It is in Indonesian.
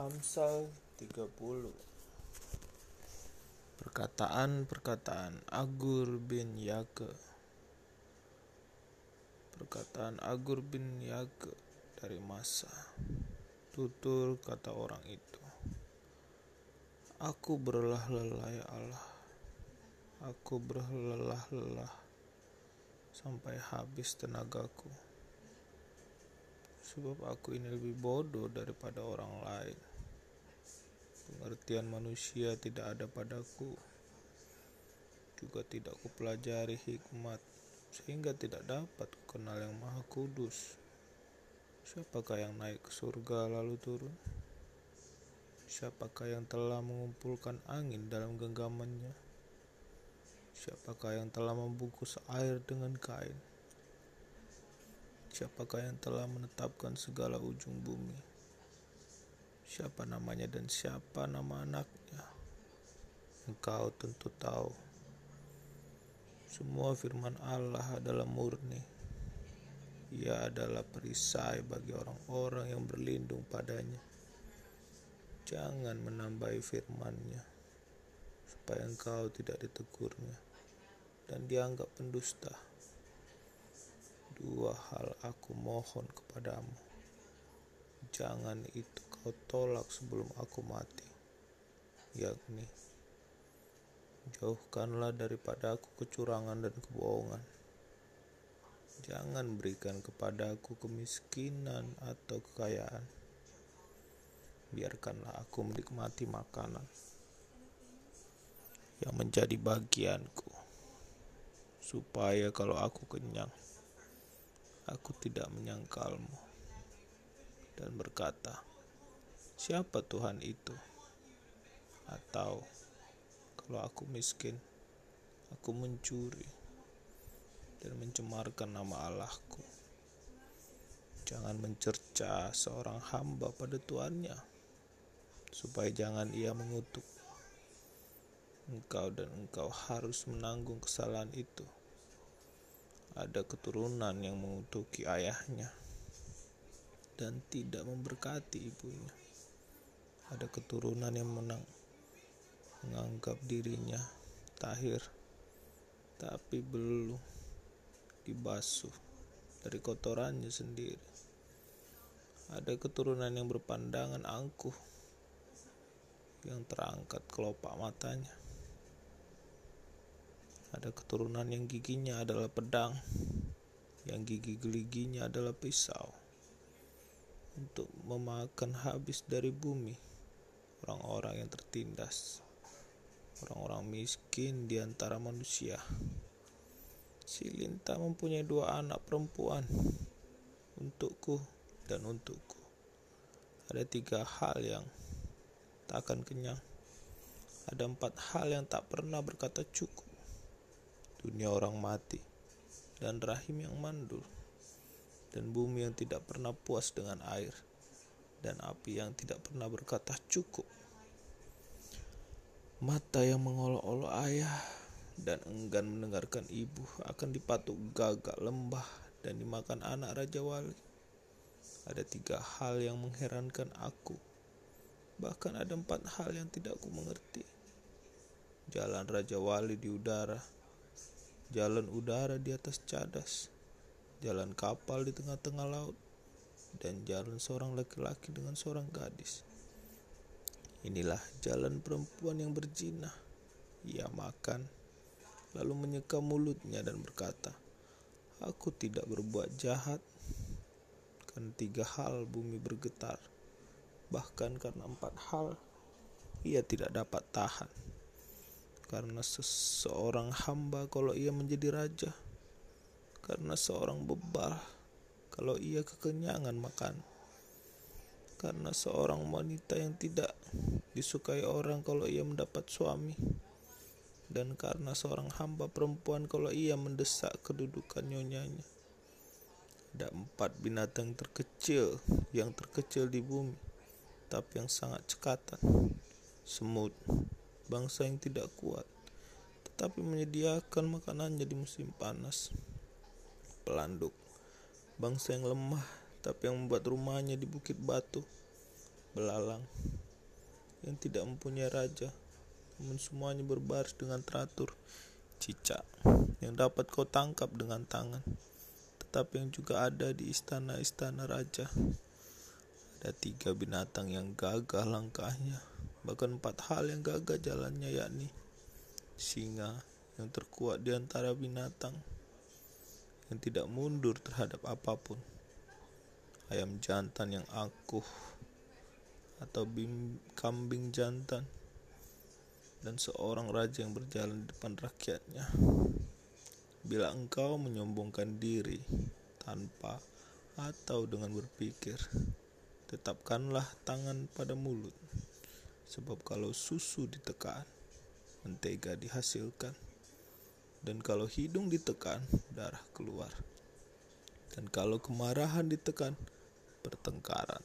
Amsal 30 Perkataan-perkataan Agur bin Yake. Perkataan Agur bin Yake dari masa Tutur kata orang itu. Aku berlelah-lelah ya Allah. Aku berlelah-lelah Sampai habis tenagaku Sebab aku ini lebih bodoh daripada orang lain Pengertian manusia tidak ada padaku. Juga tidak kupelajari hikmat, sehingga tidak dapat kenal yang maha kudus. Siapakah yang naik ke surga lalu turun? Siapakah yang telah mengumpulkan angin dalam genggamannya? Siapakah yang telah membungkus air dengan kain? Siapakah yang telah menetapkan segala ujung bumi? siapa namanya dan siapa nama anaknya. Engkau tentu tahu. Semua firman Allah adalah murni. Ia adalah perisai bagi orang-orang yang berlindung padanya. Jangan menambahi firman-Nya, supaya engkau tidak ditegurnya dan dianggap pendusta. Dua hal aku mohon kepadamu. Jangan itu kau tolak sebelum aku mati, yakni jauhkanlah daripada aku kecurangan dan kebohongan. Jangan berikan kepada aku kemiskinan atau kekayaan. Biarkanlah aku menikmati makanan yang menjadi bagianku, supaya kalau aku kenyang, aku tidak menyangkalmu dan berkata, siapa Tuhan itu? Atau kalau aku miskin, aku mencuri dan mencemarkan nama Allahku. Jangan mencerca seorang hamba pada tuannya, supaya jangan ia mengutuk. Engkau dan engkau harus menanggung kesalahan itu. Ada keturunan yang mengutuki ayahnya dan tidak memberkati ibunya. Ada keturunan yang menang menganggap dirinya tahir tapi belum dibasuh dari kotorannya sendiri. Ada keturunan yang berpandangan angkuh yang terangkat kelopak matanya ada keturunan yang giginya adalah pedang yang gigi geliginya adalah pisau untuk memakan habis dari bumi orang-orang yang tertindas, orang-orang miskin di antara manusia. Si Linta mempunyai dua anak perempuan untukku dan untukku. Ada tiga hal yang tak akan kenyang. Ada empat hal yang tak pernah berkata cukup. Dunia orang mati dan rahim yang mandul dan bumi yang tidak pernah puas dengan air dan api yang tidak pernah berkata cukup. Mata yang mengolok-olok ayah dan enggan mendengarkan ibu akan dipatuk gagak lembah dan dimakan anak Raja Wali. Ada tiga hal yang mengherankan aku. Bahkan ada empat hal yang tidak aku mengerti. Jalan Raja Wali di udara, jalan udara di atas cadas, jalan kapal di tengah-tengah laut, dan jalan seorang laki-laki dengan seorang gadis. Inilah jalan perempuan yang berzina. Ia makan, lalu menyeka mulutnya dan berkata, Aku tidak berbuat jahat. Karena tiga hal bumi bergetar. Bahkan karena empat hal, ia tidak dapat tahan. Karena seseorang hamba kalau ia menjadi raja. Karena seorang bebal kalau ia kekenyangan makan. Karena seorang wanita yang tidak disukai orang kalau ia mendapat suami. Dan karena seorang hamba perempuan kalau ia mendesak kedudukan nyonyanya. Ada empat binatang terkecil yang terkecil di bumi, tapi yang sangat cekatan. Semut, bangsa yang tidak kuat, tetapi menyediakan makanannya di musim panas. Pelanduk, bangsa yang lemah tapi yang membuat rumahnya di bukit batu, belalang yang tidak mempunyai raja, namun semuanya berbaris dengan teratur. Cicak yang dapat kau tangkap dengan tangan, tetapi yang juga ada di istana-istana raja. Ada tiga binatang yang gagah langkahnya, bahkan empat hal yang gagah jalannya yakni singa yang terkuat di antara binatang yang tidak mundur terhadap apa pun. Ayam jantan yang angkuh atau bim, kambing jantan dan seorang raja yang berjalan di depan rakyatnya. Bila engkau menyombongkan diri tanpa atau dengan berpikir, tetapkanlah tangan pada mulut, sebab kalau susu ditekan, mentega dihasilkan, dan kalau hidung ditekan, darah keluar, dan kalau kemarahan ditekan, pertengkaran